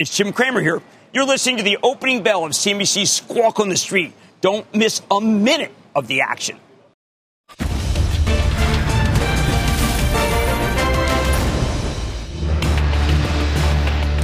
It's Jim Cramer here. You're listening to the opening bell of CNBC's Squawk on the Street. Don't miss a minute of the action.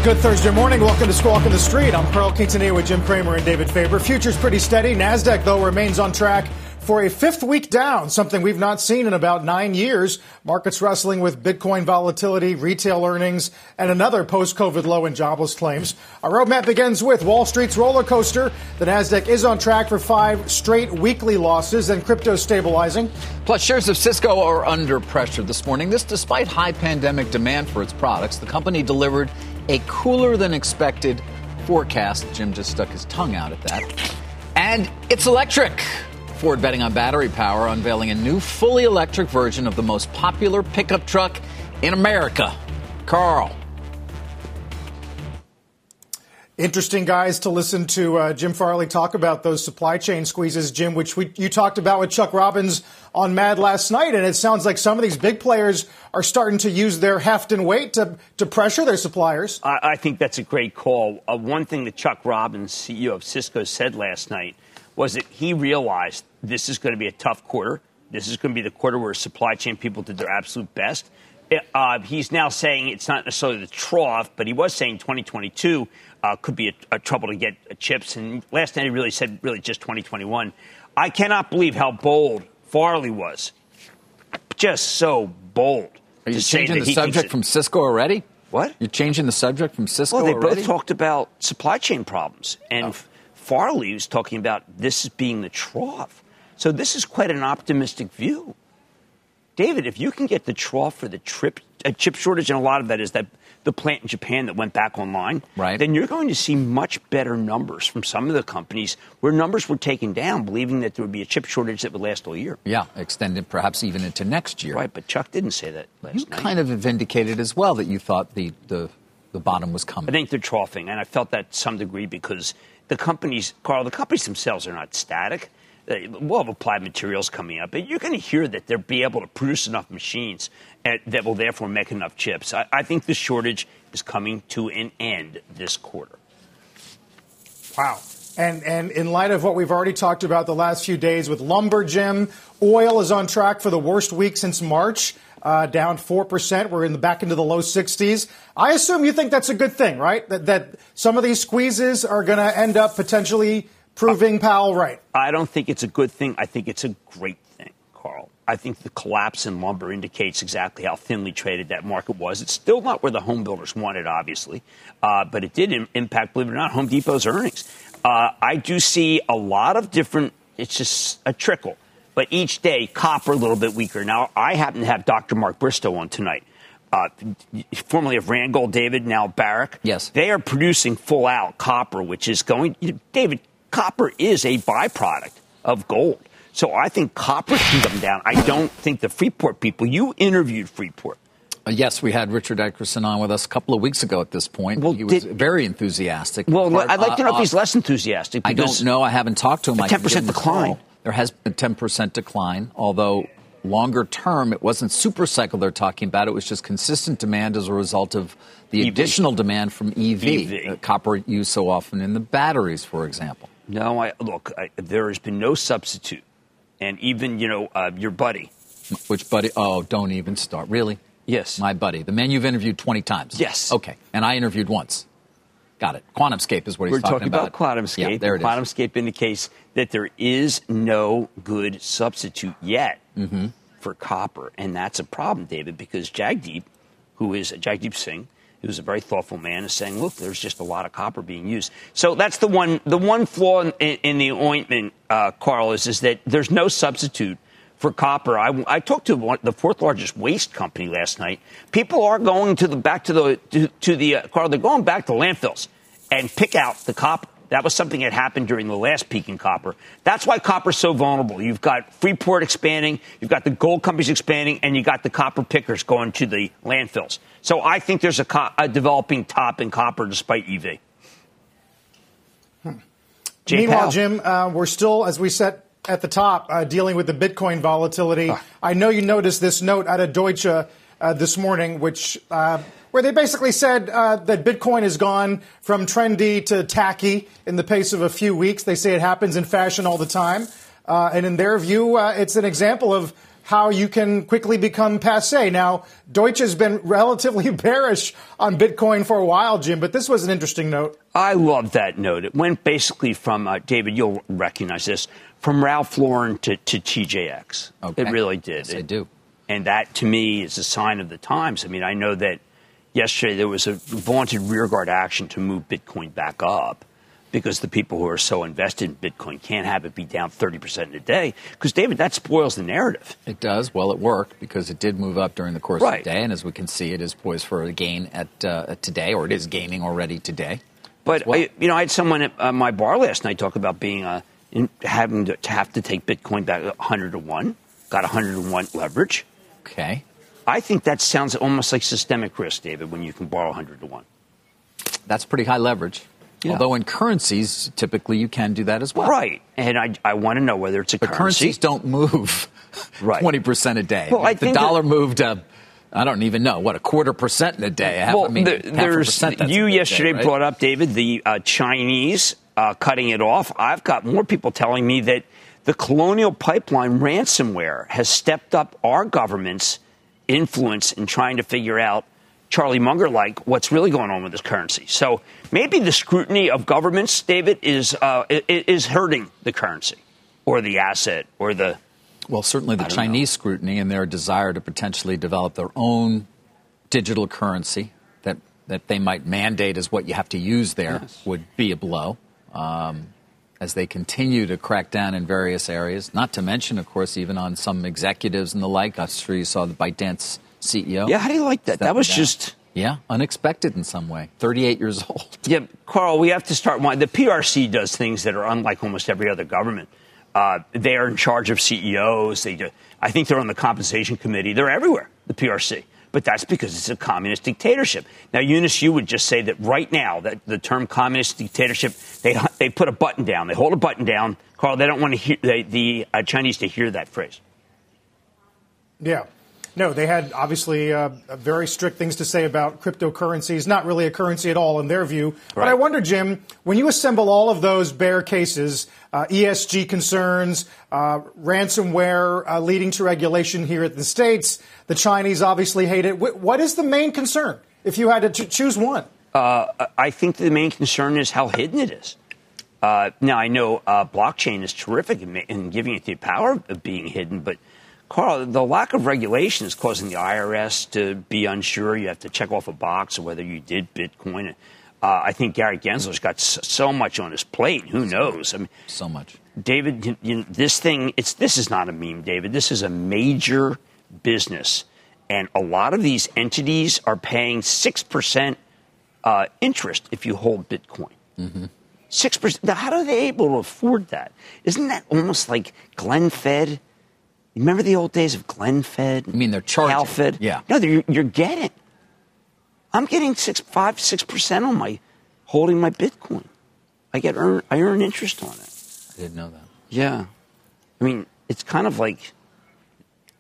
Good Thursday morning. Welcome to Squawk on the Street. I'm Carl Quintanilla with Jim Cramer and David Faber. Futures pretty steady. NASDAQ, though, remains on track for a fifth week down, something we've not seen in about nine years. Markets wrestling with Bitcoin volatility, retail earnings, and another post-COVID low in jobless claims. Our roadmap begins with Wall Street's roller coaster. The Nasdaq is on track for five straight weekly losses, and crypto stabilizing. Plus, shares of Cisco are under pressure this morning. This, despite high pandemic demand for its products, the company delivered a cooler than expected forecast. Jim just stuck his tongue out at that. And it's electric. Ford betting on battery power, unveiling a new fully electric version of the most popular pickup truck in America. Carl. Interesting guys to listen to uh, Jim Farley talk about those supply chain squeezes, Jim, which we, you talked about with Chuck Robbins on Mad last night. And it sounds like some of these big players are starting to use their heft and weight to, to pressure their suppliers. I, I think that's a great call. Uh, one thing that Chuck Robbins, CEO of Cisco, said last night was that he realized this is going to be a tough quarter. This is going to be the quarter where supply chain people did their absolute best. Uh, he's now saying it's not necessarily the trough, but he was saying 2022 uh, could be a, a, trouble to get chips. And last night he really said really just 2021. I cannot believe how bold Farley was. Just so bold. Are you changing the subject from Cisco already? What? You're changing the subject from Cisco Well, they already? both talked about supply chain problems. And oh. Farley was talking about this as being the trough. So this is quite an optimistic view. David, if you can get the trough for the trip, uh, chip shortage, and a lot of that is that the plant in Japan that went back online, right. then you're going to see much better numbers from some of the companies where numbers were taken down, believing that there would be a chip shortage that would last all year. Yeah, extended perhaps even into next year. Right, but Chuck didn't say that last you night. kind of vindicated as well that you thought the, the, the bottom was coming. I think they're troughing, and I felt that to some degree because the companies, Carl, the companies themselves are not static uh, we'll have applied materials coming up, but you're going to hear that they'll be able to produce enough machines uh, that will therefore make enough chips. I, I think the shortage is coming to an end this quarter. Wow. And, and in light of what we've already talked about the last few days with lumber, Jim, oil is on track for the worst week since March, uh, down 4%. We're in the back into the low 60s. I assume you think that's a good thing, right? That, that some of these squeezes are going to end up potentially proving Powell right. I don't think it's a good thing. I think it's a great thing, Carl. I think the collapse in lumber indicates exactly how thinly traded that market was. It's still not where the home builders wanted, obviously, uh, but it did Im- impact, believe it or not, Home Depot's earnings. Uh, I do see a lot of different, it's just a trickle. But each day, copper a little bit weaker. Now, I happen to have Dr. Mark Bristow on tonight. Uh, formerly of Randgold, David, now Barrick. Yes. They are producing full out copper, which is going. David, copper is a byproduct of gold. So I think copper can come down. I don't think the Freeport people, you interviewed Freeport. Uh, yes, we had Richard Eckerson on with us a couple of weeks ago at this point. Well, he was did, very enthusiastic. Well, Part, I'd like to know uh, if he's less enthusiastic. I don't know. I haven't talked to him. A 10% decline. There has been a 10% decline, although longer term, it wasn't super cycle they're talking about. It was just consistent demand as a result of the EV. additional demand from EV, EV. Uh, copper used so often in the batteries, for example. No, I look. I, there has been no substitute, and even you know uh, your buddy. Which buddy? Oh, don't even start. Really? Yes, my buddy, the man you've interviewed twenty times. Yes. Okay, and I interviewed once. Got it. QuantumScape is what he's talking about. We're talking, talking about. QuantumScape. Yeah, there it QuantumScape is. indicates that there is no good substitute yet mm-hmm. for copper, and that's a problem, David, because Jagdeep, who is Jagdeep Singh, who's a very thoughtful man, is saying, "Look, there's just a lot of copper being used." So that's the one. The one flaw in, in the ointment, uh, Carl, is is that there's no substitute for copper. I, I talked to one, the fourth largest waste company last night. People are going to the back to the to, to the uh, Carl. They're going back to landfills and pick out the copper. That was something that happened during the last peak in copper. That's why copper's so vulnerable. You've got Freeport expanding, you've got the gold companies expanding, and you got the copper pickers going to the landfills. So I think there's a, co- a developing top in copper despite EV. Jay Meanwhile, Powell. Jim, uh, we're still, as we said at the top, uh, dealing with the Bitcoin volatility. Uh. I know you noticed this note out of Deutsche uh, this morning, which uh, where they basically said uh, that Bitcoin has gone from trendy to tacky in the pace of a few weeks. They say it happens in fashion all the time, and in their view, it's an example of how you can quickly become passe. Now, Deutsche has been relatively bearish on Bitcoin for a while, Jim, but this was an interesting note. I love that note. It went basically from, uh, David, you'll recognize this, from Ralph Lauren to, to TJX. Okay. It really did. Yes, it, I do. And that, to me, is a sign of the times. I mean, I know that yesterday there was a vaunted rearguard action to move Bitcoin back up because the people who are so invested in Bitcoin can't have it be down 30% in a day. Because, David, that spoils the narrative. It does. Well, it worked because it did move up during the course right. of the day. And as we can see, it is poised for a gain at uh, today, or it is gaining already today. But, well. I, you know, I had someone at uh, my bar last night talk about being in, having to, to have to take Bitcoin back 100 to 1, got 100 to 1 leverage. Okay. I think that sounds almost like systemic risk, David, when you can borrow 100 to 1. That's pretty high leverage. Yeah. Although in currencies, typically you can do that as well. Right. And I, I want to know whether it's a but currency. currencies don't move right. 20% a day. Well, I the dollar that, moved uh, I don't even know what a quarter percent in a day. Half, well, I mean, the, there's you yesterday day, right? brought up David the uh, Chinese uh, cutting it off. I've got more people telling me that the Colonial Pipeline ransomware has stepped up our government's influence in trying to figure out Charlie Munger like what's really going on with this currency. So maybe the scrutiny of governments, David, is uh, is hurting the currency or the asset or the. Well, certainly the Chinese know. scrutiny and their desire to potentially develop their own digital currency that that they might mandate as what you have to use there yes. would be a blow. Um, as they continue to crack down in various areas, not to mention, of course, even on some executives and the like. I'm sure you saw the ByteDance CEO. Yeah, how do you like that? That was down. just. Yeah, unexpected in some way. 38 years old. Yeah, Carl, we have to start. The PRC does things that are unlike almost every other government. Uh, they are in charge of CEOs. They do, I think they're on the compensation committee. They're everywhere, the PRC. But that's because it's a communist dictatorship. Now, Eunice, you would just say that right now, that the term communist dictatorship, they, they put a button down. They hold a button down. Carl, they don't want to hear, they, the uh, Chinese to hear that phrase. Yeah. No, they had obviously uh, very strict things to say about cryptocurrencies. Not really a currency at all in their view. Right. But I wonder, Jim, when you assemble all of those bear cases, uh, ESG concerns, uh, ransomware uh, leading to regulation here in the states, the Chinese obviously hate it. what is the main concern if you had to choose one? Uh, I think the main concern is how hidden it is. Uh, now, I know blockchain is terrific in, in giving it the power of being hidden, but Carl, the lack of regulation is causing the IRS to be unsure. You have to check off a box of whether you did Bitcoin. Uh, I think Gary Gensler's got so much on his plate. Who knows? I mean, so much. David, you, this thing, it's this is not a meme, David. This is a major business, and a lot of these entities are paying six percent uh, interest if you hold Bitcoin. Mm-hmm. 6%. Now, how are they able to afford that? Isn't that almost like Glenfed? Remember the old days of Glenfed? I mean, they're charging. Calfed? Yeah. No, you're, you're getting. I'm getting six, five, six percent on my holding my Bitcoin. I get earn, I earn interest on it. I didn't know that. Yeah, I mean, it's kind of like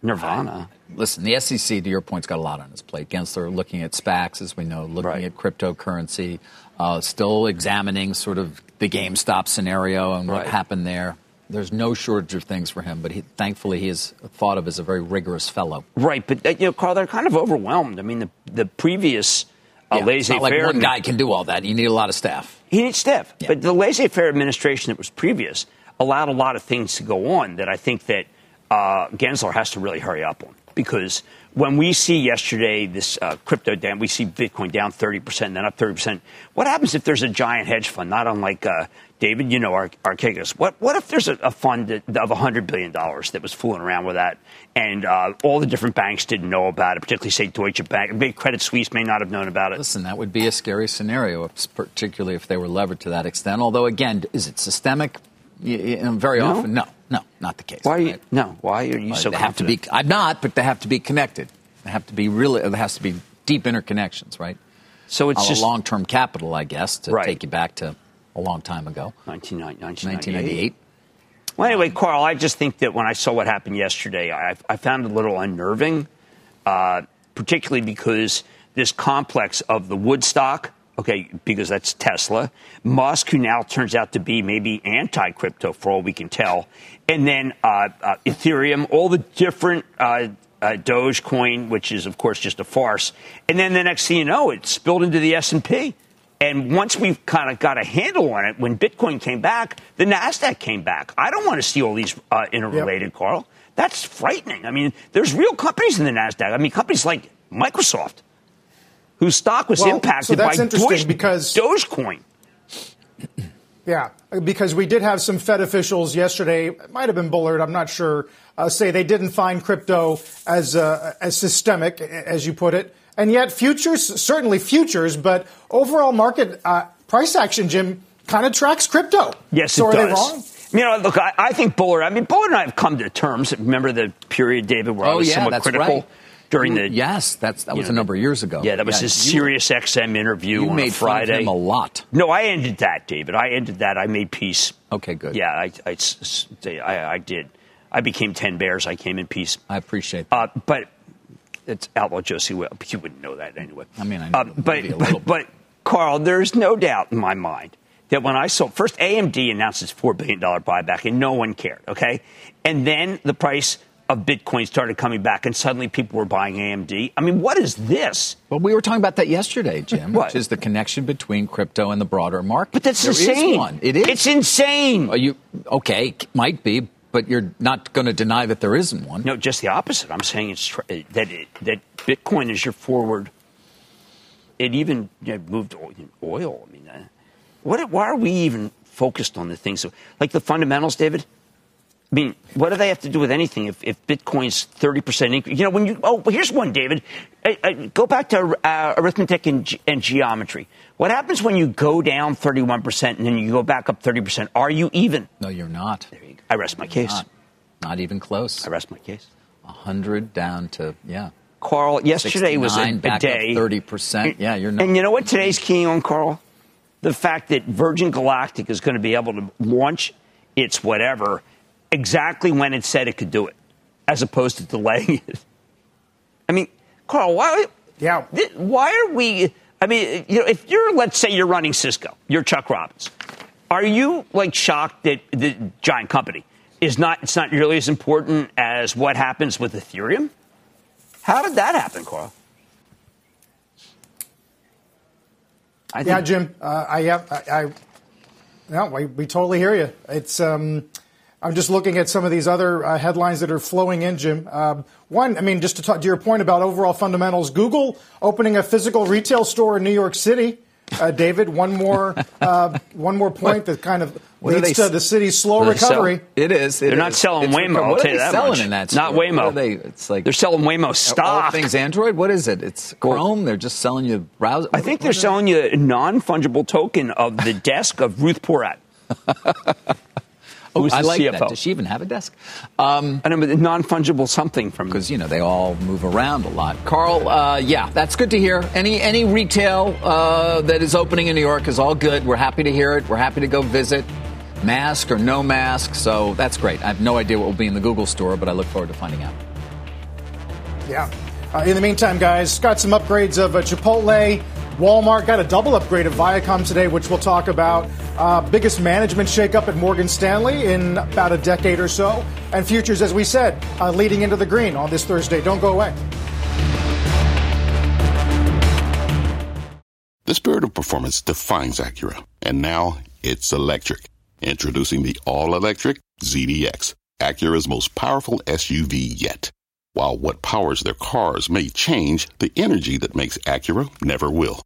Nirvana. Listen, the SEC, to your point, has got a lot on its plate. Gensler looking at SPACs, as we know, looking right. at cryptocurrency, uh, still examining sort of the GameStop scenario and what right. happened there there's no shortage of things for him, but he, thankfully he is thought of as a very rigorous fellow. Right, but uh, you know, Carl, they're kind of overwhelmed. I mean, the the previous uh, yeah, laissez-faire. Like one guy can do all that. You need a lot of staff. He needs staff, yeah. but the laissez-faire administration that was previous allowed a lot of things to go on that I think that uh, Gensler has to really hurry up on. because when we see yesterday this uh, crypto down, we see Bitcoin down 30%, then up 30%. What happens if there's a giant hedge fund, not unlike uh, David, you know, Archegos. What, what if there's a, a fund that, of $100 billion that was fooling around with that and uh, all the different banks didn't know about it, particularly, say, Deutsche Bank? Big Credit Suisse may not have known about it. Listen, that would be a scary scenario, particularly if they were levered to that extent. Although, again, is it systemic? very no. often, no, no, not the case. Why? Are you, right? No, why are you so? They have to be. I'm not, but they have to be connected. They have to be really. There has to be deep interconnections, right? So it's just long-term capital, I guess, to right. take you back to a long time ago, 1998. Well, anyway, Carl, I just think that when I saw what happened yesterday, I, I found it a little unnerving, uh, particularly because this complex of the Woodstock okay, because that's Tesla. Musk, who now turns out to be maybe anti crypto for all we can tell. And then uh, uh, Ethereum, all the different uh, uh, Dogecoin, which is, of course, just a farce. And then the next thing you know, it spilled into the S&P. And once we've kind of got a handle on it, when Bitcoin came back, the NASDAQ came back. I don't want to see all these uh, interrelated, yep. Carl. That's frightening. I mean, there's real companies in the NASDAQ. I mean, companies like Microsoft whose stock was well, impacted so that's by interesting Doge, because Dogecoin. Yeah, because we did have some Fed officials yesterday, it might have been Bullard, I'm not sure, uh, say they didn't find crypto as uh, as systemic, as you put it, and yet futures, certainly futures, but overall market uh, price action, Jim, kind of tracks crypto. Yes, so it are does. they wrong? You know, look, I, I, think Bullard. I mean, Bullard and I have come to terms. Remember the period, David, where oh, I was yeah, somewhat critical. Right during the yes, that's that was know, a number of years ago. Yeah, that was yeah, his Sirius XM interview you on made a Friday. Fun of him a lot. No, I ended that, David. I ended that. I made peace. Okay, good. Yeah, I, I, I, I did. I became ten bears. I came in peace. I appreciate that. Uh, but it's Outlaw Josey. Well, you wouldn't know that anyway. I mean, I know uh, but, but, but Carl, there's no doubt in my mind that when I saw first AMD announced its four billion dollar buyback and no one cared. Okay, and then the price of Bitcoin started coming back, and suddenly people were buying AMD. I mean, what is this? Well, we were talking about that yesterday, Jim, what? which is the connection between crypto and the broader market. But that's there insane. Is one. It is. It's insane. Are you okay? Might be, but you're not going to deny that there isn't one. No, just the opposite. I'm saying it's tr- that it, that Bitcoin is your forward. It even you know, moved oil. I mean, uh, what? Why are we even focused on the things like the fundamentals, David? I mean, what do they have to do with anything if, if Bitcoin's 30% increase? You know, when you, oh, here's one, David. I, I, go back to uh, arithmetic and, and, geometry. What happens when you go down 31% and then you go back up 30%? Are you even? No, you're not. There you go. I rest my you're case. Not. not. even close. I rest my case. 100 down to, yeah. Carl, yesterday was a, a day. 30%. Yeah, you're not. And you know what today's key on, Carl? The fact that Virgin Galactic is going to be able to launch its whatever exactly when it said it could do it, as opposed to delaying it. I mean, Carl, why? Yeah. Why are we? I mean, you know, if you're, let's say, you're running Cisco, you're Chuck Robbins, are you like shocked that the giant company is not? It's not nearly as important as what happens with Ethereum. How did that happen, Carl? yeah, Jim. Uh, I, have, I, I, no, we, we totally hear you. It's um, I'm just looking at some of these other uh, headlines that are flowing in, Jim. Um, one, I mean, just to, talk, to your point about overall fundamentals, Google opening a physical retail store in New York City. Uh, David, one more uh, one more point that kind of leads to the city's slow recovery. Sell, it is. It they're is. not selling it's Waymo. I'll tell you that selling much. in that store? Not Waymo. They, it's like they're selling Waymo stock. All things Android. What is it? It's Chrome. They're just selling you browser. I think they're selling you a non fungible token of the desk of Ruth Porat. Oh, I like CFO. that. Does she even have a desk? Um, I know, but non fungible something from because you know they all move around a lot. Carl, uh, yeah, that's good to hear. Any any retail uh, that is opening in New York is all good. We're happy to hear it. We're happy to go visit. Mask or no mask, so that's great. I have no idea what will be in the Google store, but I look forward to finding out. Yeah. Uh, in the meantime, guys, got some upgrades of uh, Chipotle. Walmart got a double upgrade of Viacom today, which we'll talk about. Uh, biggest management shakeup at Morgan Stanley in about a decade or so. And futures, as we said, uh, leading into the green on this Thursday. Don't go away. The spirit of performance defines Acura. And now it's electric. Introducing the all electric ZDX, Acura's most powerful SUV yet. While what powers their cars may change, the energy that makes Acura never will.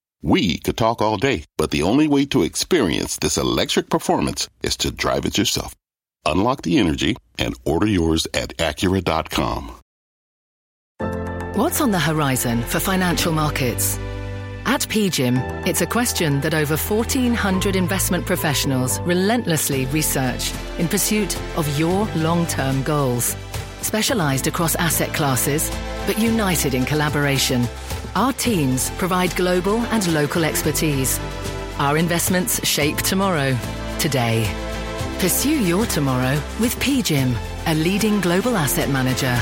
We could talk all day, but the only way to experience this electric performance is to drive it yourself. Unlock the energy and order yours at Acura.com. What's on the horizon for financial markets? At PGIM, it's a question that over 1,400 investment professionals relentlessly research in pursuit of your long term goals. Specialized across asset classes, but united in collaboration, our teams provide global and local expertise. Our investments shape tomorrow, today. Pursue your tomorrow with PGIM, a leading global asset manager.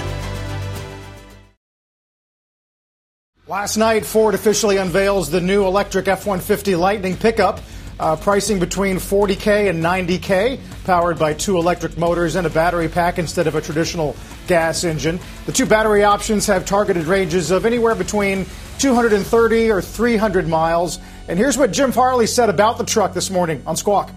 Last night, Ford officially unveils the new electric F 150 Lightning pickup. Uh, pricing between 40K and 90K, powered by two electric motors and a battery pack instead of a traditional gas engine. The two battery options have targeted ranges of anywhere between 230 or 300 miles. And here's what Jim Farley said about the truck this morning on Squawk.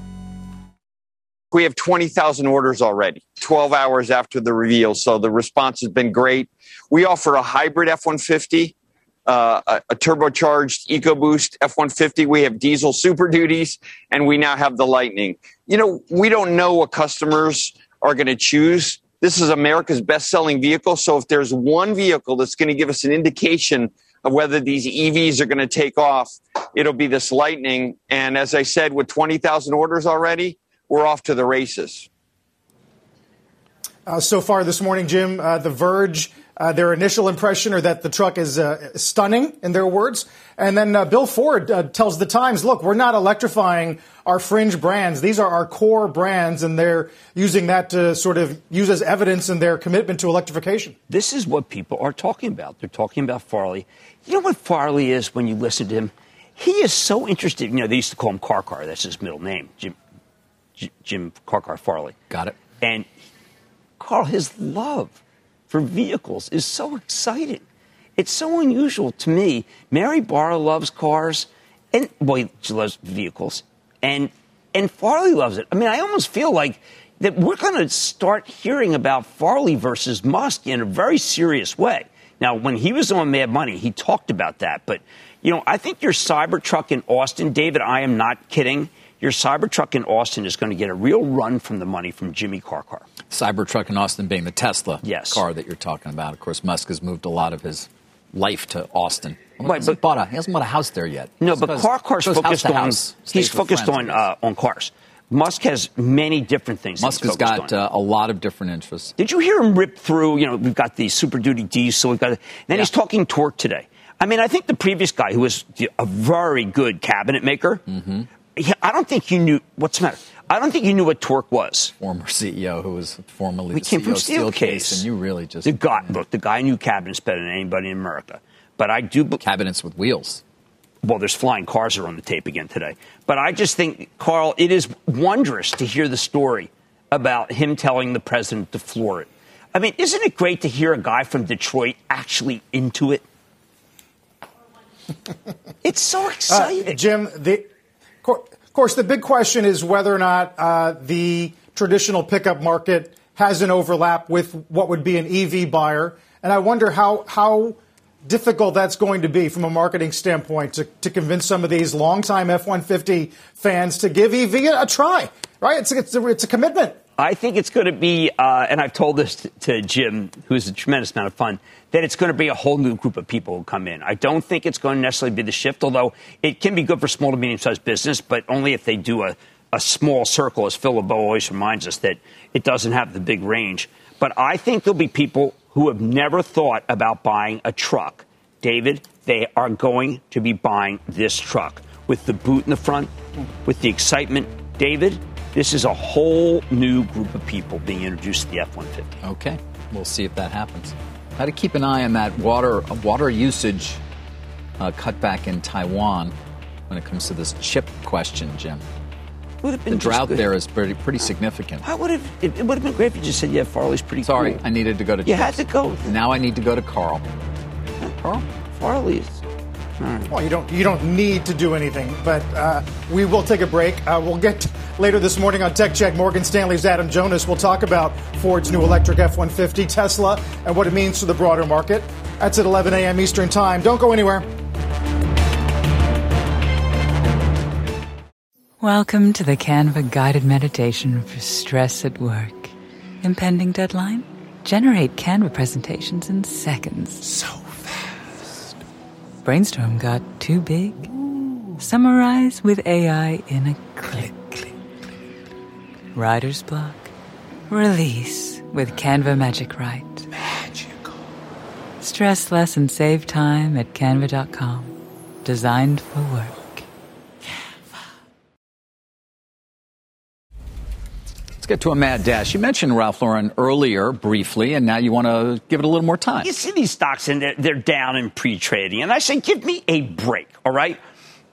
We have 20,000 orders already, 12 hours after the reveal. So the response has been great. We offer a hybrid F 150 uh, a, a, turbocharged EcoBoost F-150. We have diesel Super Duties, and we now have the Lightning. You know, we don't know what customers are going to choose. This is America's best-selling vehicle. So if there's one vehicle that's going to give us an indication of whether these EVs are going to take off, it'll be this Lightning. And as I said, with 20,000 orders already, we're off to the races. Uh, so far this morning, Jim, uh, The Verge uh, their initial impression or that the truck is uh, stunning, in their words. And then uh, Bill Ford uh, tells the Times, look, we're not electrifying our fringe brands. These are our core brands, and they're using that to sort of use as evidence in their commitment to electrification. This is what people are talking about. They're talking about Farley. You know what Farley is when you listen to him? He is so interested. You know, they used to call him Car Car. That's his middle name, Jim, Jim Car Car Farley. Got it. And Carl, his love for vehicles is so exciting. It's so unusual to me. Mary Barra loves cars, and boy, she loves vehicles, and and Farley loves it. I mean, I almost feel like that we're going to start hearing about Farley versus Musk in a very serious way. Now, when he was on Mad Money, he talked about that, but you know, I think your Cybertruck in Austin, David, I am not kidding your Cybertruck in Austin is going to get a real run from the money from Jimmy Carcar. Cybertruck in Austin being the Tesla yes. car that you're talking about. Of course, Musk has moved a lot of his life to Austin. Well, right, he, hasn't bought a, he hasn't bought a house there yet. No, but Carcar's focused on house, he's focused on uh, on cars. Musk has many different things. Musk has got uh, a lot of different interests. Did you hear him rip through? You know, we've got the Super Duty diesel. We've got, then yeah. he's talking torque today. I mean, I think the previous guy, who was a very good cabinet maker, mm-hmm. I don't think you knew what's the matter. I don't think you knew what torque was. Former CEO who was formerly we the came CEO from Steelcase, and you really just the guy. Look, the guy knew cabinets better than anybody in America. But I do cabinets with wheels. Well, there's flying cars are on the tape again today. But I just think, Carl, it is wondrous to hear the story about him telling the president to floor it. I mean, isn't it great to hear a guy from Detroit actually into it? it's so exciting. Uh, Jim, the of course, the big question is whether or not uh, the traditional pickup market has an overlap with what would be an EV buyer. And I wonder how, how difficult that's going to be from a marketing standpoint to, to convince some of these longtime F 150 fans to give EV a, try, right? It's, it's, a, it's a commitment. I think it's going to be, uh, and I've told this to, Jim, who's a tremendous amount of fun that it's going to be a whole new group of people who come in. I don't think it's going to necessarily be the shift, although it can be good for small to medium sized business, but only if they do a, a small circle, as Phil LeBeau always reminds us, that it doesn't have the big range. But I think there'll be people who have never thought about buying a truck. David, they are going to be buying this truck with the boot in the front, with the excitement. David, this is a whole new group of people being introduced to the F 150. Okay. We'll see if that happens. How to keep an eye on that water water usage uh, cutback in Taiwan when it comes to this chip question, Jim. Would have been The drought there is pretty pretty significant. I would have. It, it would have been great if you just said, "Yeah, Farley's pretty Sorry, cool." I needed to go to. You had chips. to go. Now I need to go to Carl. Carl. Farley's. Well, you don't you don't need to do anything, but uh, we will take a break. Uh, we'll get later this morning on Tech Check. Morgan Stanley's Adam Jonas will talk about Ford's new electric F-150 Tesla and what it means to the broader market. That's at 11 a.m. Eastern Time. Don't go anywhere. Welcome to the Canva guided meditation for stress at work. Impending deadline? Generate Canva presentations in seconds. So fast. Brainstorm got too big? Summarize with AI in a click. Writer's block? Release with Canva Magic Write. Magical. Stress less and save time at canva.com. Designed for work. Let's get to a mad dash. You mentioned Ralph Lauren earlier briefly, and now you want to give it a little more time. You see these stocks and they're, they're down in pre-trading, and I say, give me a break. All right,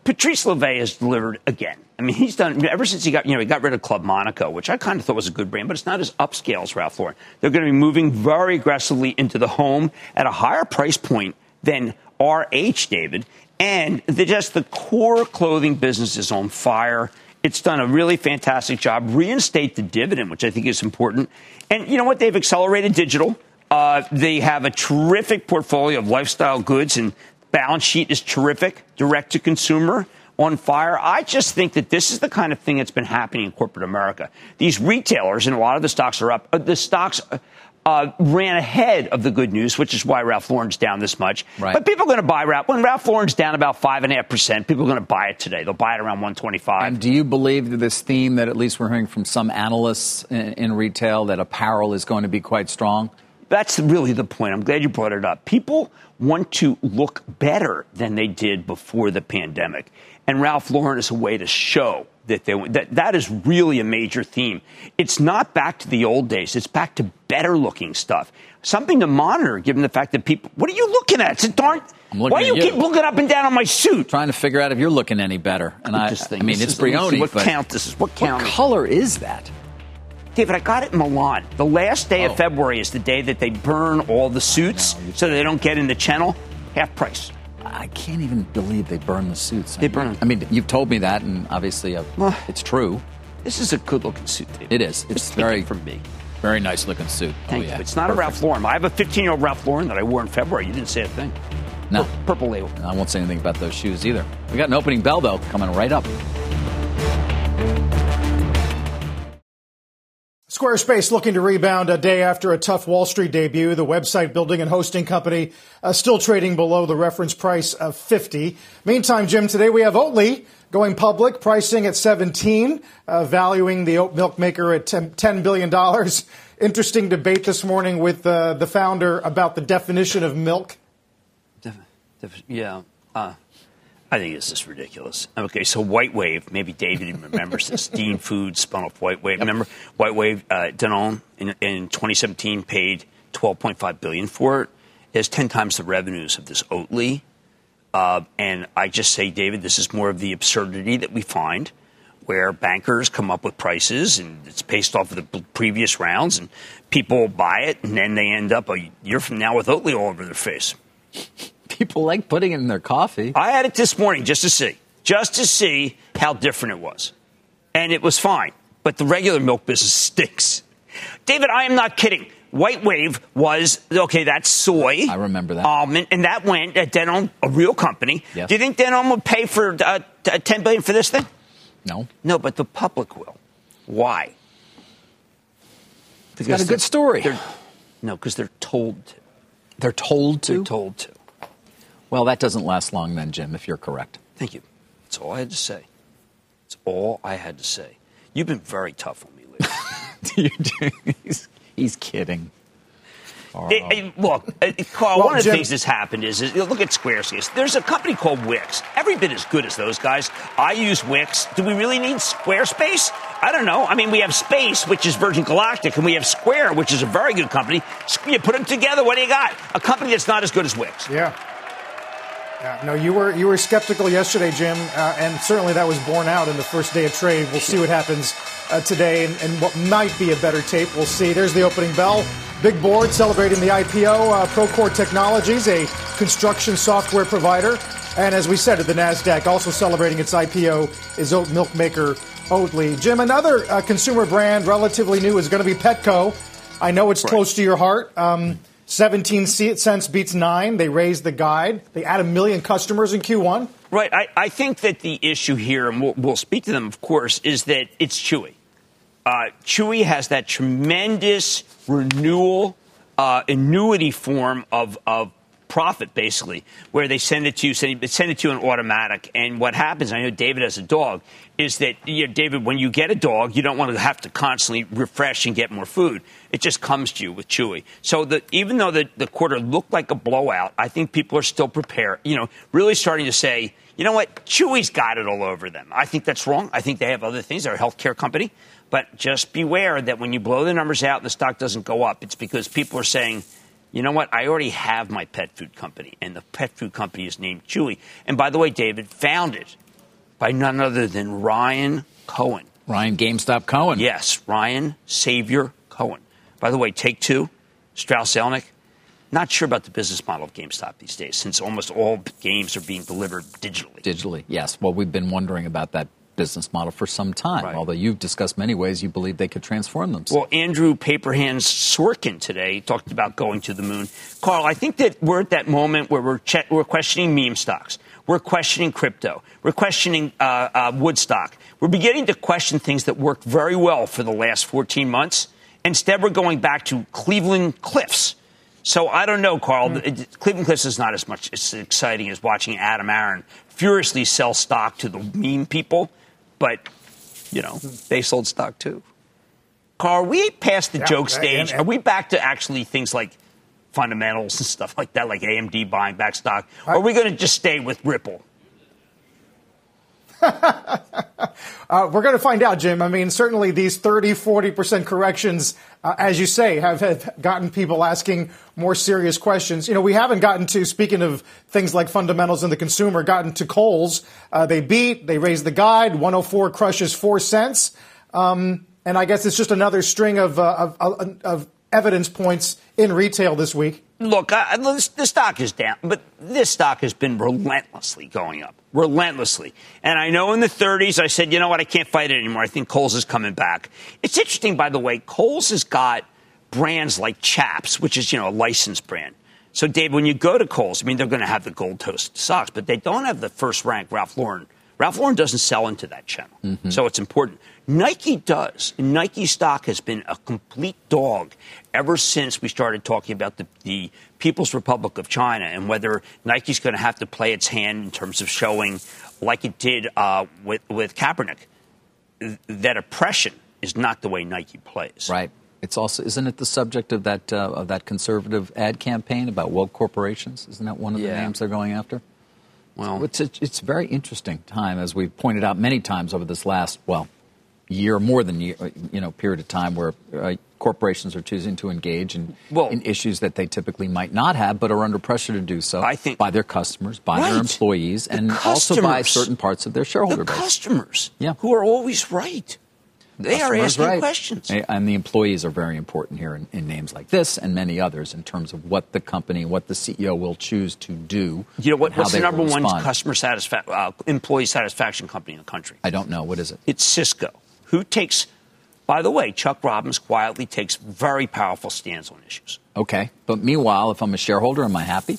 Patrice Louvet has delivered again. I mean, he's done ever since he got you know he got rid of Club Monaco, which I kind of thought was a good brand, but it's not as upscale as Ralph Lauren. They're going to be moving very aggressively into the home at a higher price point than RH, David, and the, just the core clothing business is on fire. It's done a really fantastic job. Reinstate the dividend, which I think is important. And you know what? They've accelerated digital. Uh, they have a terrific portfolio of lifestyle goods, and balance sheet is terrific. Direct to consumer on fire. I just think that this is the kind of thing that's been happening in corporate America. These retailers, and a lot of the stocks are up. Uh, the stocks. Uh, ran ahead of the good news, which is why Ralph Lauren's down this much. Right. But people are going to buy Ralph. When Ralph Lauren's down about five and a half percent, people are going to buy it today. They'll buy it around one twenty-five. And do you believe that this theme that at least we're hearing from some analysts in, in retail that apparel is going to be quite strong? That's really the point. I'm glad you brought it up. People want to look better than they did before the pandemic. And Ralph Lauren is a way to show that they that that is really a major theme. It's not back to the old days. It's back to better looking stuff. Something to monitor given the fact that people what are you looking at? It's a darn I'm looking Why do you, you. keep looking up and down on my suit? Trying to figure out if you're looking any better. And I, This thing. I mean, it's Brioni. What count this is? What count? what color is that? David, I got it in Milan. The last day Oh. of February is the day that they burn all the suits so they don't get in the channel. Half price. I can't even believe they burned the suits. They burn 'em. I mean, you've told me that, and obviously uh, Well- it's true. This is a good looking suit, David. It is. It's take very from me. Very nice looking suit. Thank oh, yeah. you. It's not Perfect. a Ralph Lauren. I have a 15 year old Ralph Lauren that I wore in February. You didn't say a thing. No. Purple label. I won't say anything about those shoes either. We got an opening bell, though, coming right up. Squarespace looking to rebound a day after a tough Wall Street debut. The website building and hosting company uh, still trading below the reference price of 50. Meantime, Jim, today we have Oatly going public, pricing at 17, uh, valuing the oat milk maker at 10 $10 billion. Interesting debate this morning with uh, the founder about the definition of milk. Yeah. Uh, I think this is ridiculous. Okay, so White Wave, maybe David even remembers this. Dean Foods spun off White Wave. Remember White Wave, uh, Danone in, in 2017 paid 12.5 billion for it. It has 10 times the revenues of this Oatly. Uh, and I just say, David, this is more of the absurdity that we find where bankers come up with prices and it's based off of the previous rounds and people buy it and then they end up a year from now with Oatly all over their face. People like putting it in their coffee. I had it this morning just to see, just to see how different it was. And it was fine. But the regular milk business stinks. David, I am not kidding. White Wave was, okay, that's soy. I remember that. Um, Almond, and that went at Danone, a real company. Yes. Do you think Danone would pay for uh, t- uh, 10 billion for this thing? No. No, but the public will. Why? It's got a good story. No, because they're told to. They're told to. They're told to. Well, that doesn't last long then, Jim, if you're correct. Thank you. That's all I had to say. That's all I had to say. You've been very tough on me lately. he's, he's kidding. It- it- look, uh, Carl, Well, one of the Jim- things that's happened is, is you look at Squarespace. There's a company called Wix. Every bit as good as those guys. I use Wix. Do we really need Squarespace? I don't know. I mean, we have Space, which is Virgin Galactic, and we have Square, which is a very good company. You put them together, what do you got? A company that's not as good as Wix. Yeah. Yeah, no, you were you were skeptical yesterday, Jim, uh, and certainly that was borne out in the first day of trade. We'll see what happens uh, today, and, and what might be a better tape. We'll see. There's the opening bell. Big board celebrating the IPO. Uh, Procore Technologies, a construction software provider, and as we said at the Nasdaq, also celebrating its IPO is oat milk maker Oatly. Jim, another uh, consumer brand relatively new is going to be Petco. I know it's close to your heart. Um, 17 cents beats nine. They raised the guide. They add a million customers in Q1. Right. I, I think that the issue here, and we'll, we'll speak to them, of course, is that it's Chewy. Uh, Chewy has that tremendous renewal uh, annuity form of, of profit, basically, where they send it to you, send it, send it to you in automatic. And what happens, I know David has a dog, is that, you know, David, when you get a dog, you don't want to have to constantly refresh and get more food. It just comes to you with Chewy. So the, even though the, the quarter looked like a blowout, I think people are still prepared, you know, really starting to say, you know what, Chewy's got it all over them. I think that's wrong. I think they have other things. They're a healthcare company. But just beware that when you blow the numbers out and the stock doesn't go up, it's because people are saying, you know what? I already have my pet food company, and the pet food company is named Chewy. And by the way, David, founded by none other than Ryan Cohen. Ryan GameStop Cohen. Yes, Ryan Savior Cohen. By the way, Take Two, Strauss Zelnick. Not sure about the business model of GameStop these days, since almost all games are being delivered digitally. Digitally, yes. Well, we've been wondering about that business model for some time. Right. Although you've discussed many ways you believe they could transform themselves. Well, Andrew Paperhands Sorkin today talked about going to the moon. Carl, I think that we're at that moment where we're, che- we're questioning meme stocks. We're questioning crypto. We're questioning uh, uh, Woodstock. We're beginning to question things that worked very well for the last 14 months. Instead, we're going back to Cleveland Cliffs. So I don't know, Carl. It- Cleveland Cliffs is not as much as exciting as watching Adam Aron furiously sell stock to the meme people, but you know they sold stock too. Carl, are we past the Yeah, joke stage? and- Are we back to actually things like fundamentals and stuff like that, like AMD buying back stock? Or are we going to just stay with Ripple? Uh, we're going to find out, Jim. I mean, certainly these 30, 40% corrections, uh, as you say, have, have gotten people asking more serious questions. You know, we haven't gotten to, speaking of things like fundamentals and the consumer, gotten to Kohl's. Uh, they beat, they raised the guide, 104 crushes 4 cents. Um, and I guess it's just another string of, uh, of, of, evidence points in retail this week. Look, I- the stock is down, but this stock has been relentlessly going up, relentlessly. And I know in the 30s, I said, you know what, I can't fight it anymore. I think Kohl's is coming back. It's interesting, by the way, Kohl's has got brands like Chaps, which is, you know, a licensed brand. So, Dave, when you go to Kohl's, I mean, they're going to have the gold toast socks, but they don't have the first rank Ralph Lauren. Ralph Lauren doesn't sell into that channel. Mm-hmm. So it's important. Nike does. And Nike stock has been a complete dog ever since we started talking about the, the People's Republic of China and whether Nike's going to have to play its hand in terms of showing, like it did uh, with, with Kaepernick, that oppression is not the way Nike plays. Right. It's also isn't it the subject of that uh, of that conservative ad campaign about woke corporations? Isn't that one of the names they're going after? Well, It's a, it's a very interesting time, as we've pointed out many times over this last well year, more than year, you know, period of time where uh, corporations are choosing to engage in, Well- in issues that they typically might not have, but are under pressure to do so. I think- by their customers, by their employees, The and also by certain parts of their shareholder the base. customers Yeah. who are always right. They are asking right. questions. And the employees are very important here in, in names like this and many others in terms of what the company, what the CEO will choose to do. You know what? What's the number one customer satisfa- uh, employee satisfaction company in the country? I don't know. What is it? It's Cisco, who takes. By the way, Chuck Robbins quietly takes very powerful stands on issues. Okay. But meanwhile, if I'm a shareholder, am I happy?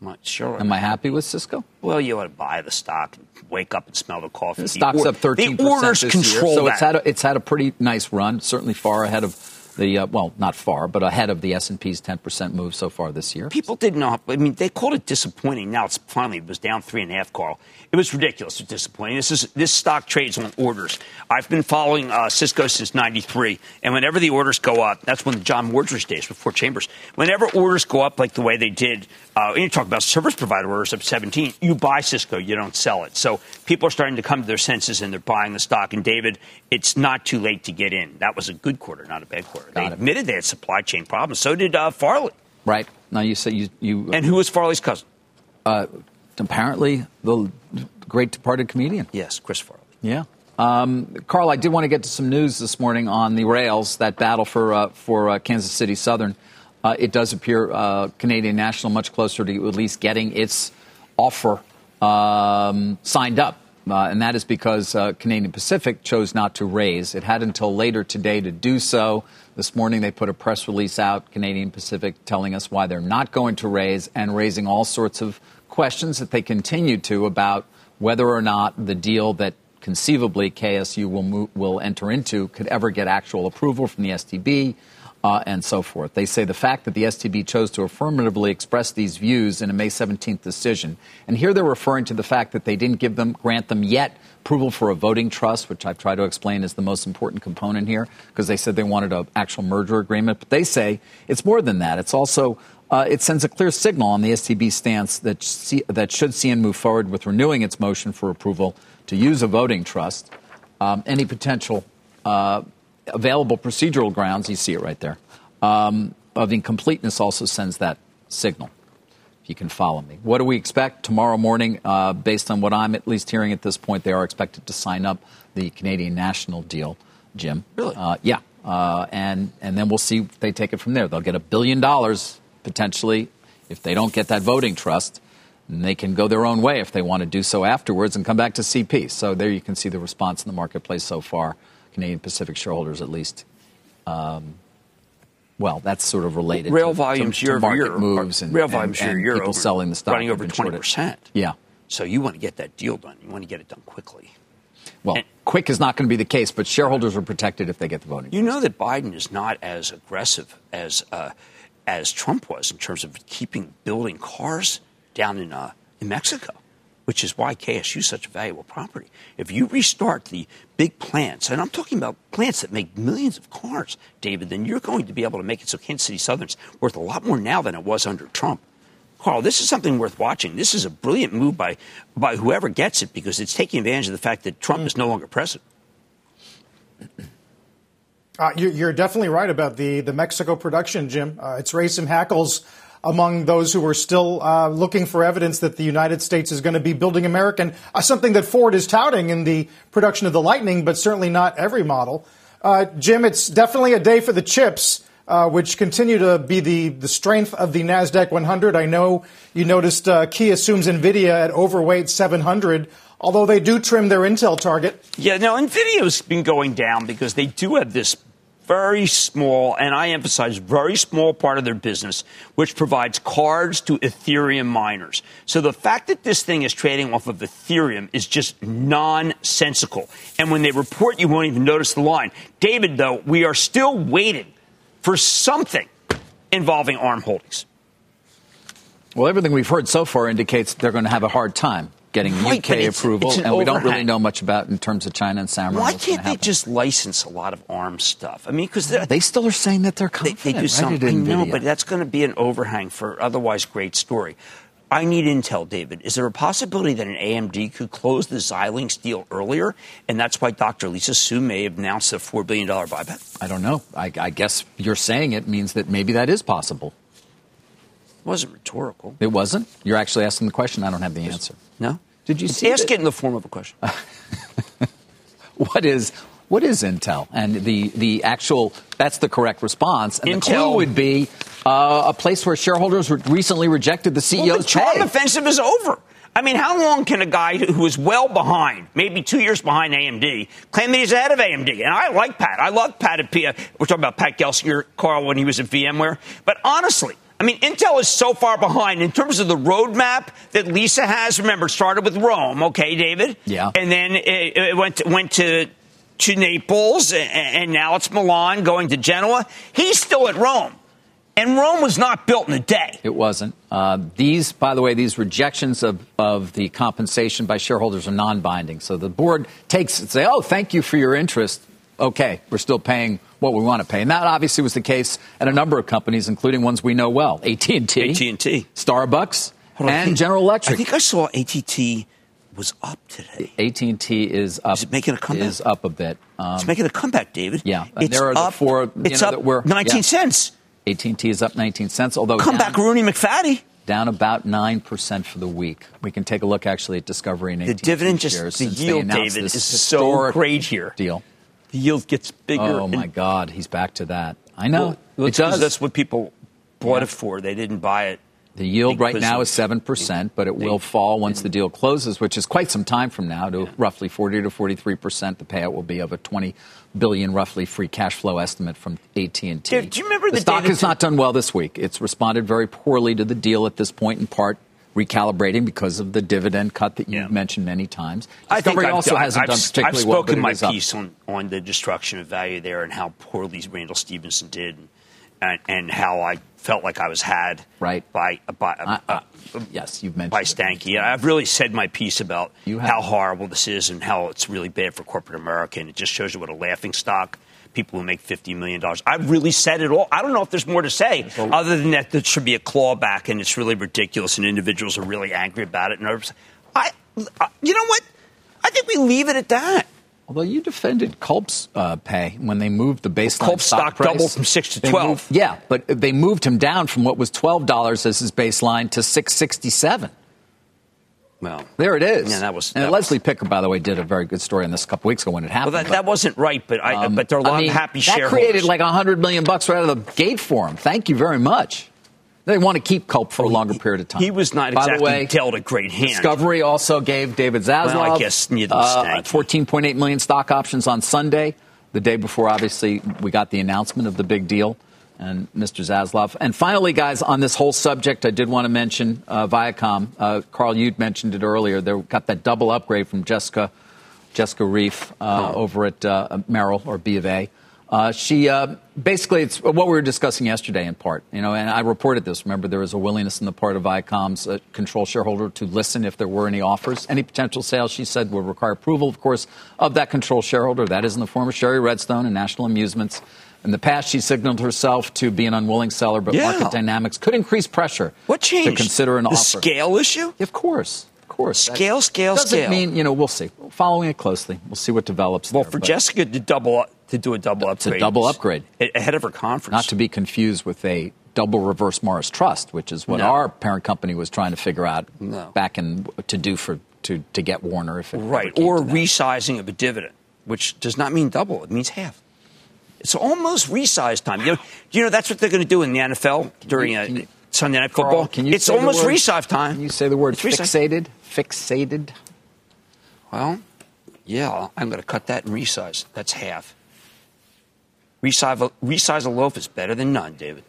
I'm not sure. Am I happy with Cisco? Well, you ought to buy the stock and wake up and smell the coffee. The stock's or- up 13% The orders this control year, so that. it's had a, it's had a pretty nice run, certainly far ahead of The uh, well, not far, but ahead of the S and P's 10% move so far this year. People did not. Know. I mean, they called it disappointing. Now it's finally it was down three and a half. Carl, it was ridiculous. It was disappointing. This is this stock trades on orders. I've been following uh, Cisco since '93, and whenever the orders go up, that's when the John Wardress days before Chambers. Whenever orders go up like the way they did, uh, you talk about service provider orders up 17. You buy Cisco, you don't sell it. So people are starting to come to their senses and they're buying the stock. And David, it's not too late to get in. That was a good quarter, not a bad quarter. They it. admitted they had supply chain problems. So did uh, Farley. Right. Now you say you. you and who was Farley's cousin? Uh, apparently, the great departed comedian. Yes, Chris Farley. Yeah. Um, Carl, I did want to get to some news this morning on the rails, that battle for, uh, for uh, Kansas City Southern. Uh, it does appear uh, Canadian National much closer to at least getting its offer um, signed up. Uh, and that is because uh, Canadian Pacific chose not to raise. It had until later today to do so. This morning they put a press release out, Canadian Pacific, telling us why they're not going to raise and raising all sorts of questions that they continue to about whether or not the deal that conceivably KSU will, move, will enter into could ever get actual approval from the STB uh, and so forth. They say the fact that the STB chose to affirmatively express these views in a May 17th decision, and here they're referring to the fact that they didn't give them, grant them yet approval for a voting trust, which I've tried to explain is the most important component here, because they said they wanted an actual merger agreement. But they say it's more than that. It's also uh, it sends a clear signal on the STB stance that, C- that should CN move forward with renewing its motion for approval to use a voting trust, um, any potential uh, available procedural grounds, you see it right there, um, of incompleteness also sends that signal. If you can follow me. What do we expect tomorrow morning? Uh, based on what I'm at least hearing at this point, they are expected to sign up the Canadian National deal, Jim. Really? Uh, yeah. Uh, and, and then we'll see if they take it from there. They'll get a billion dollars potentially if they don't get that voting trust. And they can go their own way if they want to do so afterwards and come back to CP. So there you can see the response in the marketplace so far. Canadian Pacific shareholders, at least. Um, well, that's sort of related. Rail to, volumes to, year to market year, moves and, rail volumes and, and year, people over, selling the stock running over twenty percent. Yeah. So you want to get that deal done. You want to get it done quickly. Well, and, quick is not going to be the case, but shareholders are protected if they get the voting. You know that Biden is not as aggressive as uh, as Trump was in terms of keeping building cars down in uh, in Mexico which is why KSU is such a valuable property. If you restart the big plants, and I'm talking about plants that make millions of cars, David, then you're going to be able to make it so Kansas City Southern's worth a lot more now than it was under Trump. Carl, this is something worth watching. This is a brilliant move by, by whoever gets it because it's taking advantage of the fact that Trump is no longer president. Uh, you're definitely right about the, the Mexico production, Jim. Uh, it's some Hackles among those who are still uh, looking for evidence that the United States is going to be building American, uh, something that Ford is touting in the production of the Lightning, but certainly not every model. Uh, Jim, it's definitely a day for the chips. Uh, which continue to be the, the strength of the NASDAQ 100. I know you noticed uh, Key assumes NVIDIA at overweight 700 although they do trim their Intel target. Yeah, no, NVIDIA's been going down because they do have this very small, and I emphasize very small part of their business, which provides cards to Ethereum miners. So the fact that this thing is trading off of Ethereum is just nonsensical. And when they report, you won't even notice the line. David, though, we are still waiting for something involving ARM Holdings. Well, everything we've heard so far indicates they're going to have a hard time getting right, UK approval, it's an and we don't really know much about in terms of China and Samurai. Why can't they just license a lot of ARM's stuff? I mean, because they still are saying that they're confident. They, they do right? something. I know, but that's going to be an overhang for otherwise great story. I need intel, David. Is there a possibility that an AMD could close the Xilinx deal earlier, and that's why Dr. Lisa Su may have announced a four billion dollar buyback? I don't know. I, I guess you're saying it means that maybe that is possible. It wasn't rhetorical. It wasn't. You're actually asking the question. I don't have the answer. No. Did you see Ask that? it in the form of a question. what is what is Intel? And the the actual that's the correct response. And Intel, the clue would be uh, a place where shareholders recently rejected the CEO's well, the Trump offensive is over. I mean, how long can a guy who is well behind, maybe two years behind AMD, claim that he's ahead of AMD? And I like Pat. I love Pat at P. We're talking about Pat Gelsinger, Carl, when he was at VMware. But honestly, I mean, Intel is so far behind in terms of the roadmap that Lisa has. Remember, it started with Rome, okay, David? Yeah. And then it, it went to, went to to Naples, and now it's Milan going to Genoa. He's still at Rome. And Rome was not built in a day. It wasn't. Uh, these, by the way, these rejections of, of the compensation by shareholders are non binding. So the board takes and say, oh, thank you for your interest. Okay, we're still paying what we want to pay. And that obviously was the case at a number of companies, including ones we know well. AT&T. AT&T. Starbucks. and General Electric. I think I saw AT&T was up today. AT&T is up. Is it making a comeback? Is up a bit. Um, it's making a comeback, David. Yeah, it's there are up, the four. It's know, up we're, 19 yeah. cents. AT&T is up 19 cents, although Come down, back, Rooney McFaddy. Down about nine percent for the week. We can take a look actually at Discovery and AT&T The dividend just the yield, David, is so great here. Deal. The yield gets bigger. Oh and- my God, he's back to that. I know Well, it does. That's what people bought Yeah. it for. They didn't buy it. The yield right now is 7%, but it will fall once the deal closes, which is quite some time from now, to roughly 40 to 43%. The payout will be of a 20 billion roughly free cash flow estimate from AT&T. Dave, do you remember the stock data has to- not done well this week. It's responded very poorly to the deal at this point in part recalibrating because of the dividend cut that you Yeah. mentioned many times. I think Discovery I've, also I've- hasn't I've, done I've particularly well, spoken but it my piece on, on the destruction of value there and how poorly Randall Stephenson did, and, and how I felt like I was had Right. by by I- uh, I- yes, you've mentioned by it. Stanky. I've really said my piece about how horrible this is and how it's really bad for corporate America, and it just shows you what a laughing stock. People who make fifty million dollars. I've really said it all. I don't know if there's more to say other than that. There should be a clawback, and it's really ridiculous, and individuals are really angry about it. And others- I, I, you know what? I think we leave it at that. Although you defended Culp's uh, pay when they moved the baseline Culp's stock price. doubled from 6 to 12. moved- yeah, but they moved him down from what was twelve dollars as his baseline to six sixty seven. Well, There it is. Yeah, that was- And that Leslie was- Picker, by the way, did a very good story on this a couple weeks ago when it happened. well, that, that wasn't right, but I, um, but there are a lot I mean, of happy that shareholders. created like hundred million bucks right out of the gate for him. Thank you very much. They want to keep Culp for a longer period of time. He was not By exactly way, dealt a great hand. Discovery also gave David Zaslav Well, I guess uh, 14.8 million stock options on Sunday, the day before, obviously, we got the announcement of the big deal. And Mr. Zaslav. And finally, guys, on this whole subject, I did want to mention uh, Viacom. Uh, Carl, you'd mentioned it earlier. They got that double upgrade from Jessica Jessica Reif uh, over at uh, Merrill or B of A. Uh, she uh, basically it's what we were discussing yesterday in part, you know, and I reported this. Remember, there was a willingness on the part of Viacom's uh, control shareholder to listen if there were any offers, any potential sales. She said would require approval, of course, of that control shareholder. That is in the form of Shari Redstone and National Amusements. In the past, she signaled herself to be an unwilling seller, but Yeah. market dynamics could increase pressure What changed? to consider an the offer. scale issue? Of course, of course. Scale, scale, scale. doesn't scale. mean you know we'll see. Following it closely, we'll see what develops. Well, there, for Jessica to double up, to do a double It's a upgrade, double upgrade. ahead of her conference. not to be confused with a double reverse Morris Trust, which is what No. our parent company was trying to figure out No. back in to do for to to get Warner if it right, or resizing of a dividend, which does not mean double; it means half. It's almost resize time. You know, you know that's what they're going to do in the NFL during you- uh, you- Sunday Night Carl, Football. can you it's say the almost word- resize time. Can you say the word It's resize. fixated? Fixated. Well, yeah, I'm going to cut that and resize. That's half. Resize a, resize a loaf is better than none, David.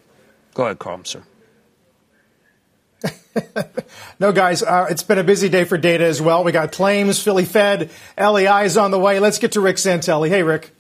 Go ahead, Carl, sir. No, guys, uh, it's been a busy day for data as well. We got claims, Philly Fed, LEI is on the way. Let's get to Rick Santelli. Hey, Rick.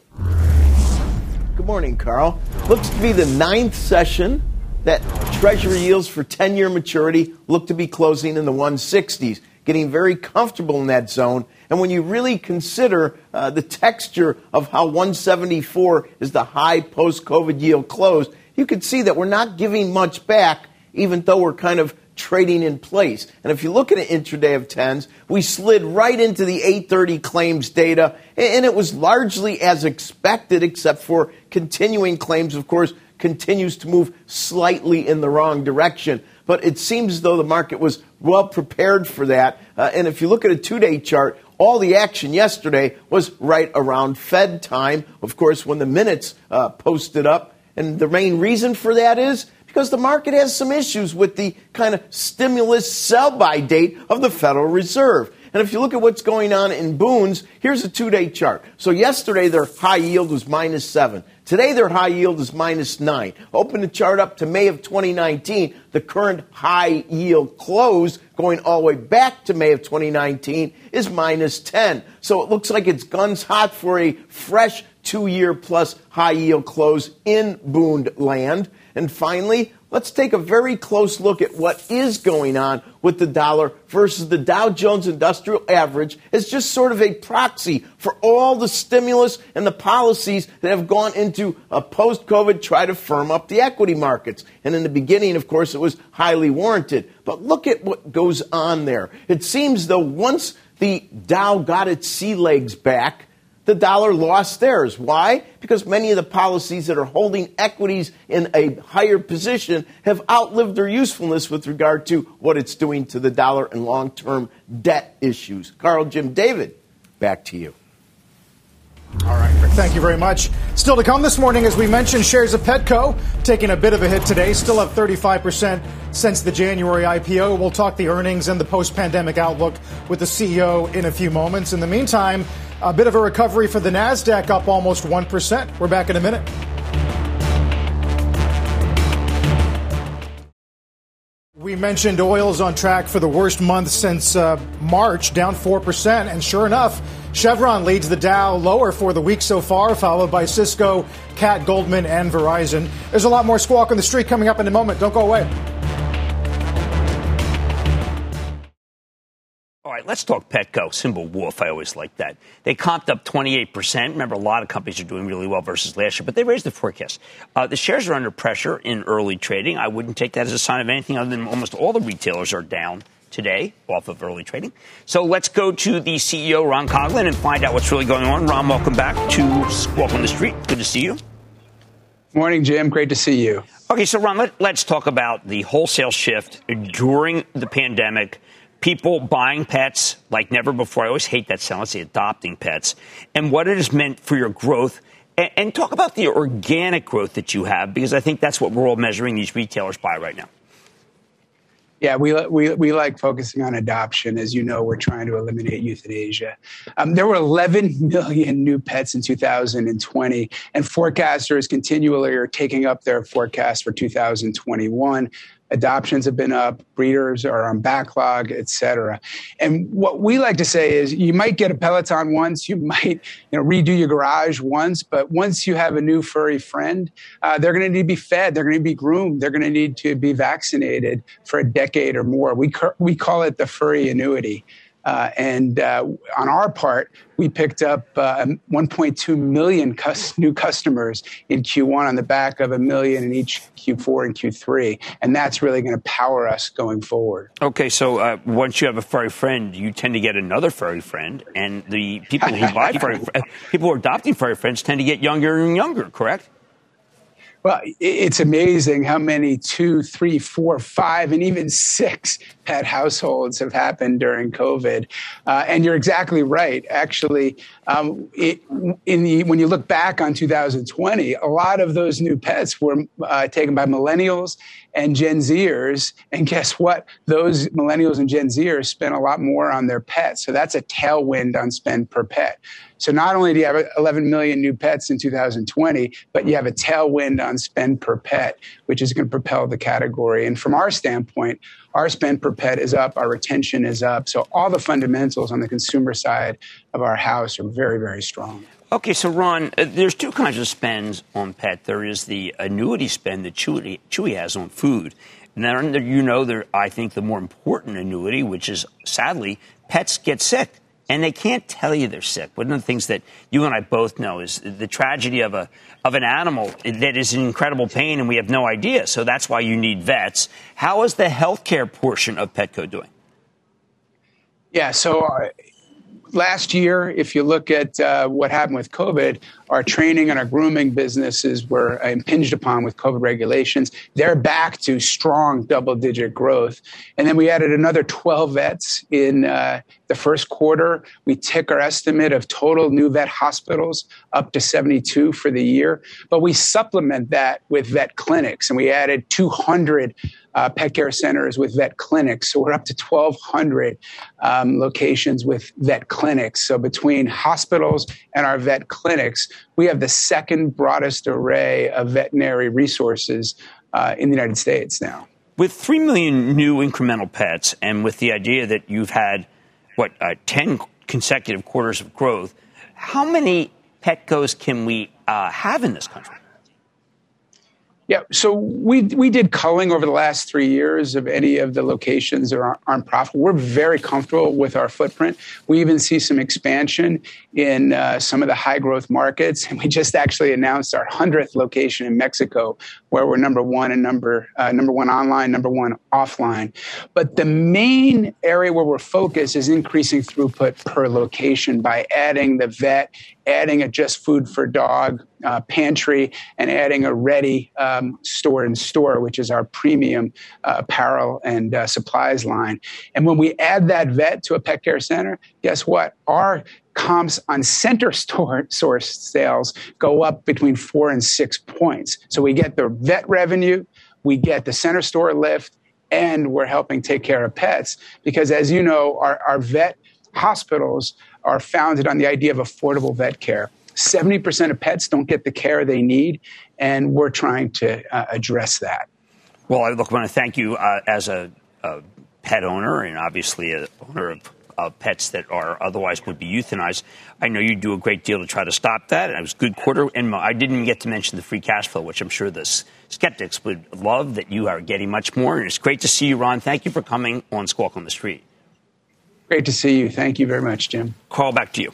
Morning, Carl. Looks to be the ninth session that Treasury yields for 10 year maturity look to be closing in the 160s, getting very comfortable in that zone. And when you really consider uh, the texture of how 174 is the high post COVID yield close, you can see that we're not giving much back, even though we're kind of trading in place. And if you look at an intraday of 10s, we slid right into the 830 claims data, and it was largely as expected, except for continuing claims, of course, continues to move slightly in the wrong direction. But it seems as though the market was well prepared for that. Uh, and if you look at a two day chart, all the action yesterday was right around Fed time, of course, when the minutes uh, posted up. And the main reason for that is because the market has some issues with the kind of stimulus sell by date of the Federal Reserve. And if you look at what's going on in Bunds, here's a two day chart. So yesterday their high yield was minus seven. Today their high yield is minus nine. Open the chart up to May of 2019. The current high yield close going all the way back to May of 2019 is minus 10. So it looks like it's guns hot for a fresh two year plus high yield close in Bund land. And finally, let's take a very close look at what is going on with the dollar versus the Dow Jones Industrial Average as just sort of a proxy for all the stimulus and the policies that have gone into a post COVID try to firm up the equity markets. And in the beginning, of course, it was highly warranted. But look at what goes on there. It seems though once the Dow got its sea legs back, the dollar lost theirs. Why? Because many of the policies that are holding equities in a higher position have outlived their usefulness with regard to what it's doing to the dollar and long term debt issues. Carl, Jim, David, back to you. All right, thank you very much. Still to come this morning, as we mentioned, shares of Petco taking a bit of a hit today, still up 35% since the January IPO. We'll talk the earnings and the post pandemic outlook with the CEO in a few moments. In the meantime, a bit of a recovery for the NASDAQ, up almost 1%. We're back in a minute. We mentioned oil's on track for the worst month since uh, March, down 4%. And sure enough, Chevron leads the Dow lower for the week so far, followed by Cisco, Cat, Goldman, and Verizon. There's a lot more squawk on the street coming up in a moment. Don't go away. Right, let's talk Petco, symbol WOOF. I always like that. They comped up 28%. Remember, a lot of companies are doing really well versus last year, but they raised the forecast. Uh, the shares are under pressure in early trading. I wouldn't take that as a sign of anything other than almost all the retailers are down today off of early trading. So let's go to the CEO, Ron Coughlin, and find out what's really going on. Ron, welcome back to Squawk on the Street. Good to see you. Morning, Jim. Great to see you. Okay, so Ron, let, let's talk about the wholesale shift during the pandemic people buying pets like never before. I always hate that sound. Let's say adopting pets and what it has meant for your growth. And, and talk about the organic growth that you have, because I think that's what we're all measuring these retailers by right now. Yeah, we, we, we like focusing on adoption. As you know, we're trying to eliminate euthanasia. Um, there were 11 million new pets in 2020, and forecasters continually are taking up their forecast for 2021 adoptions have been up, breeders are on backlog, et cetera. And what we like to say is you might get a Peloton once, you might you know, redo your garage once, but once you have a new furry friend, uh, they're going to need to be fed, they're going to be groomed, they're going to need to be vaccinated for a decade or more. We, we call it the furry annuity. Uh, and uh, on our part, we picked up uh, 1.2 million cus- new customers in Q1 on the back of a million in each Q4 and Q3. And that's really going to power us going forward. Okay, so uh, once you have a furry friend, you tend to get another furry friend. And the people who buy furry, people who are adopting furry friends tend to get younger and younger, correct? Well, it's amazing how many two, three, four, five, and even six pet households have happened during COVID. Uh, and you're exactly right. Actually, um, it, in the, when you look back on 2020, a lot of those new pets were uh, taken by millennials and Gen Zers. And guess what? Those millennials and Gen Zers spent a lot more on their pets. So that's a tailwind on spend per pet. So not only do you have 11 million new pets in 2020, but you have a tailwind on spend per pet, which is going to propel the category. And from our standpoint, our spend per pet is up, our retention is up. So all the fundamentals on the consumer side of our house are very, very strong. Okay, so Ron, uh, there's two kinds of spends on pet. There is the annuity spend that Chewy, Chewy has on food. And then you know, there, I think the more important annuity, which is sadly, pets get sick and they can't tell you they're sick. One of the things that you and I both know is the tragedy of a of an animal that is in incredible pain, and we have no idea. So that's why you need vets. How is the healthcare portion of Petco doing? Yeah, so uh, last year, if you look at uh, what happened with COVID, our training and our grooming businesses were impinged upon with COVID regulations. They're back to strong double digit growth. And then we added another 12 vets in, uh, The first quarter, we took our estimate of total new vet hospitals up to 72 for the year, but we supplement that with vet clinics, and we added 200 uh, pet care centers with vet clinics. So we're up to 1,200 um, locations with vet clinics. So between hospitals and our vet clinics, we have the second broadest array of veterinary resources uh, in the United States now. With 3 million new incremental pets, and with the idea that you've had, what, uh, 10 consecutive quarters of growth, how many Petcos can we uh, have in this country? Yeah, so we we did culling over the last three years of any of the locations that aren't, aren't profitable. We're very comfortable with our footprint. We even see some expansion in uh, some of the high growth markets, and we just actually announced our hundredth location in Mexico, where we're number one and number uh, number one online, number one offline. But the main area where we're focused is increasing throughput per location by adding the vet adding a just food for dog uh, pantry and adding a Reddy um, store in store, which is our premium uh, apparel and uh, supplies line. And when we add that vet to a pet care center, guess what? Our comps on center store source sales go up between four and six points. So we get the vet revenue, we get the center store lift, and we're helping take care of pets because, as you know, our, our vet hospitals are founded on the idea of affordable vet care. 70% of pets don't get the care they need, and we're trying to uh, address that. Well, I look, I want to thank you uh, as a, a, pet owner and obviously a owner of, of, pets that are otherwise would be euthanized. I know you do a great deal to try to stop that. And it was a good quarter. And I didn't get to mention the free cash flow, which I'm sure the skeptics would love that you are getting much more. And it's great to see you, Ron. Thank you for coming on Squawk on the Street. Great to see you. Thank you very much, Jim. Carl, back to you.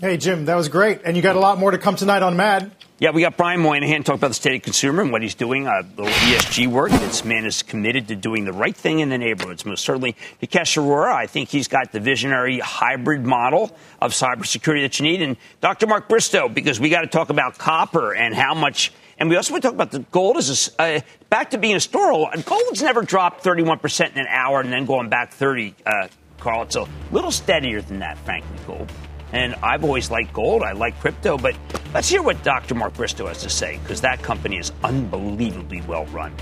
Hey, Jim, that was great. And you got a lot more to come tonight on MAD. Yeah, we got Brian Moynihan talk about the state of consumer and what he's doing, uh, the ESG work. This man is committed to doing the right thing in the neighborhoods. Most certainly, Nikesh Arora, I think he's got the visionary hybrid model of cybersecurity that you need. And Dr. Mark Bristow, because we got to talk about copper and how much and we also want to talk about the gold as a, uh, back to being historical. Gold's never dropped 31% in an hour and then going back 30, uh, Carl. It's a little steadier than that, frankly, gold. And I've always liked gold. I like crypto. But let's hear what Dr. Mark Bristow has to say, because that company is unbelievably well run.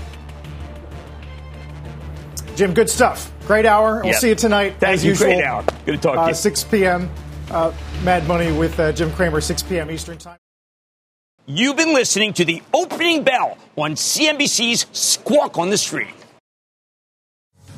Jim, good stuff. Great hour. We'll see you tonight. Thank as you. Usual. Great hour. Good to talk to uh, you. 6 p.m. Uh, Mad Money with uh, Jim Cramer, 6 p.m. Eastern Time. You've been listening to the opening bell on CNBC's Squawk on the Street.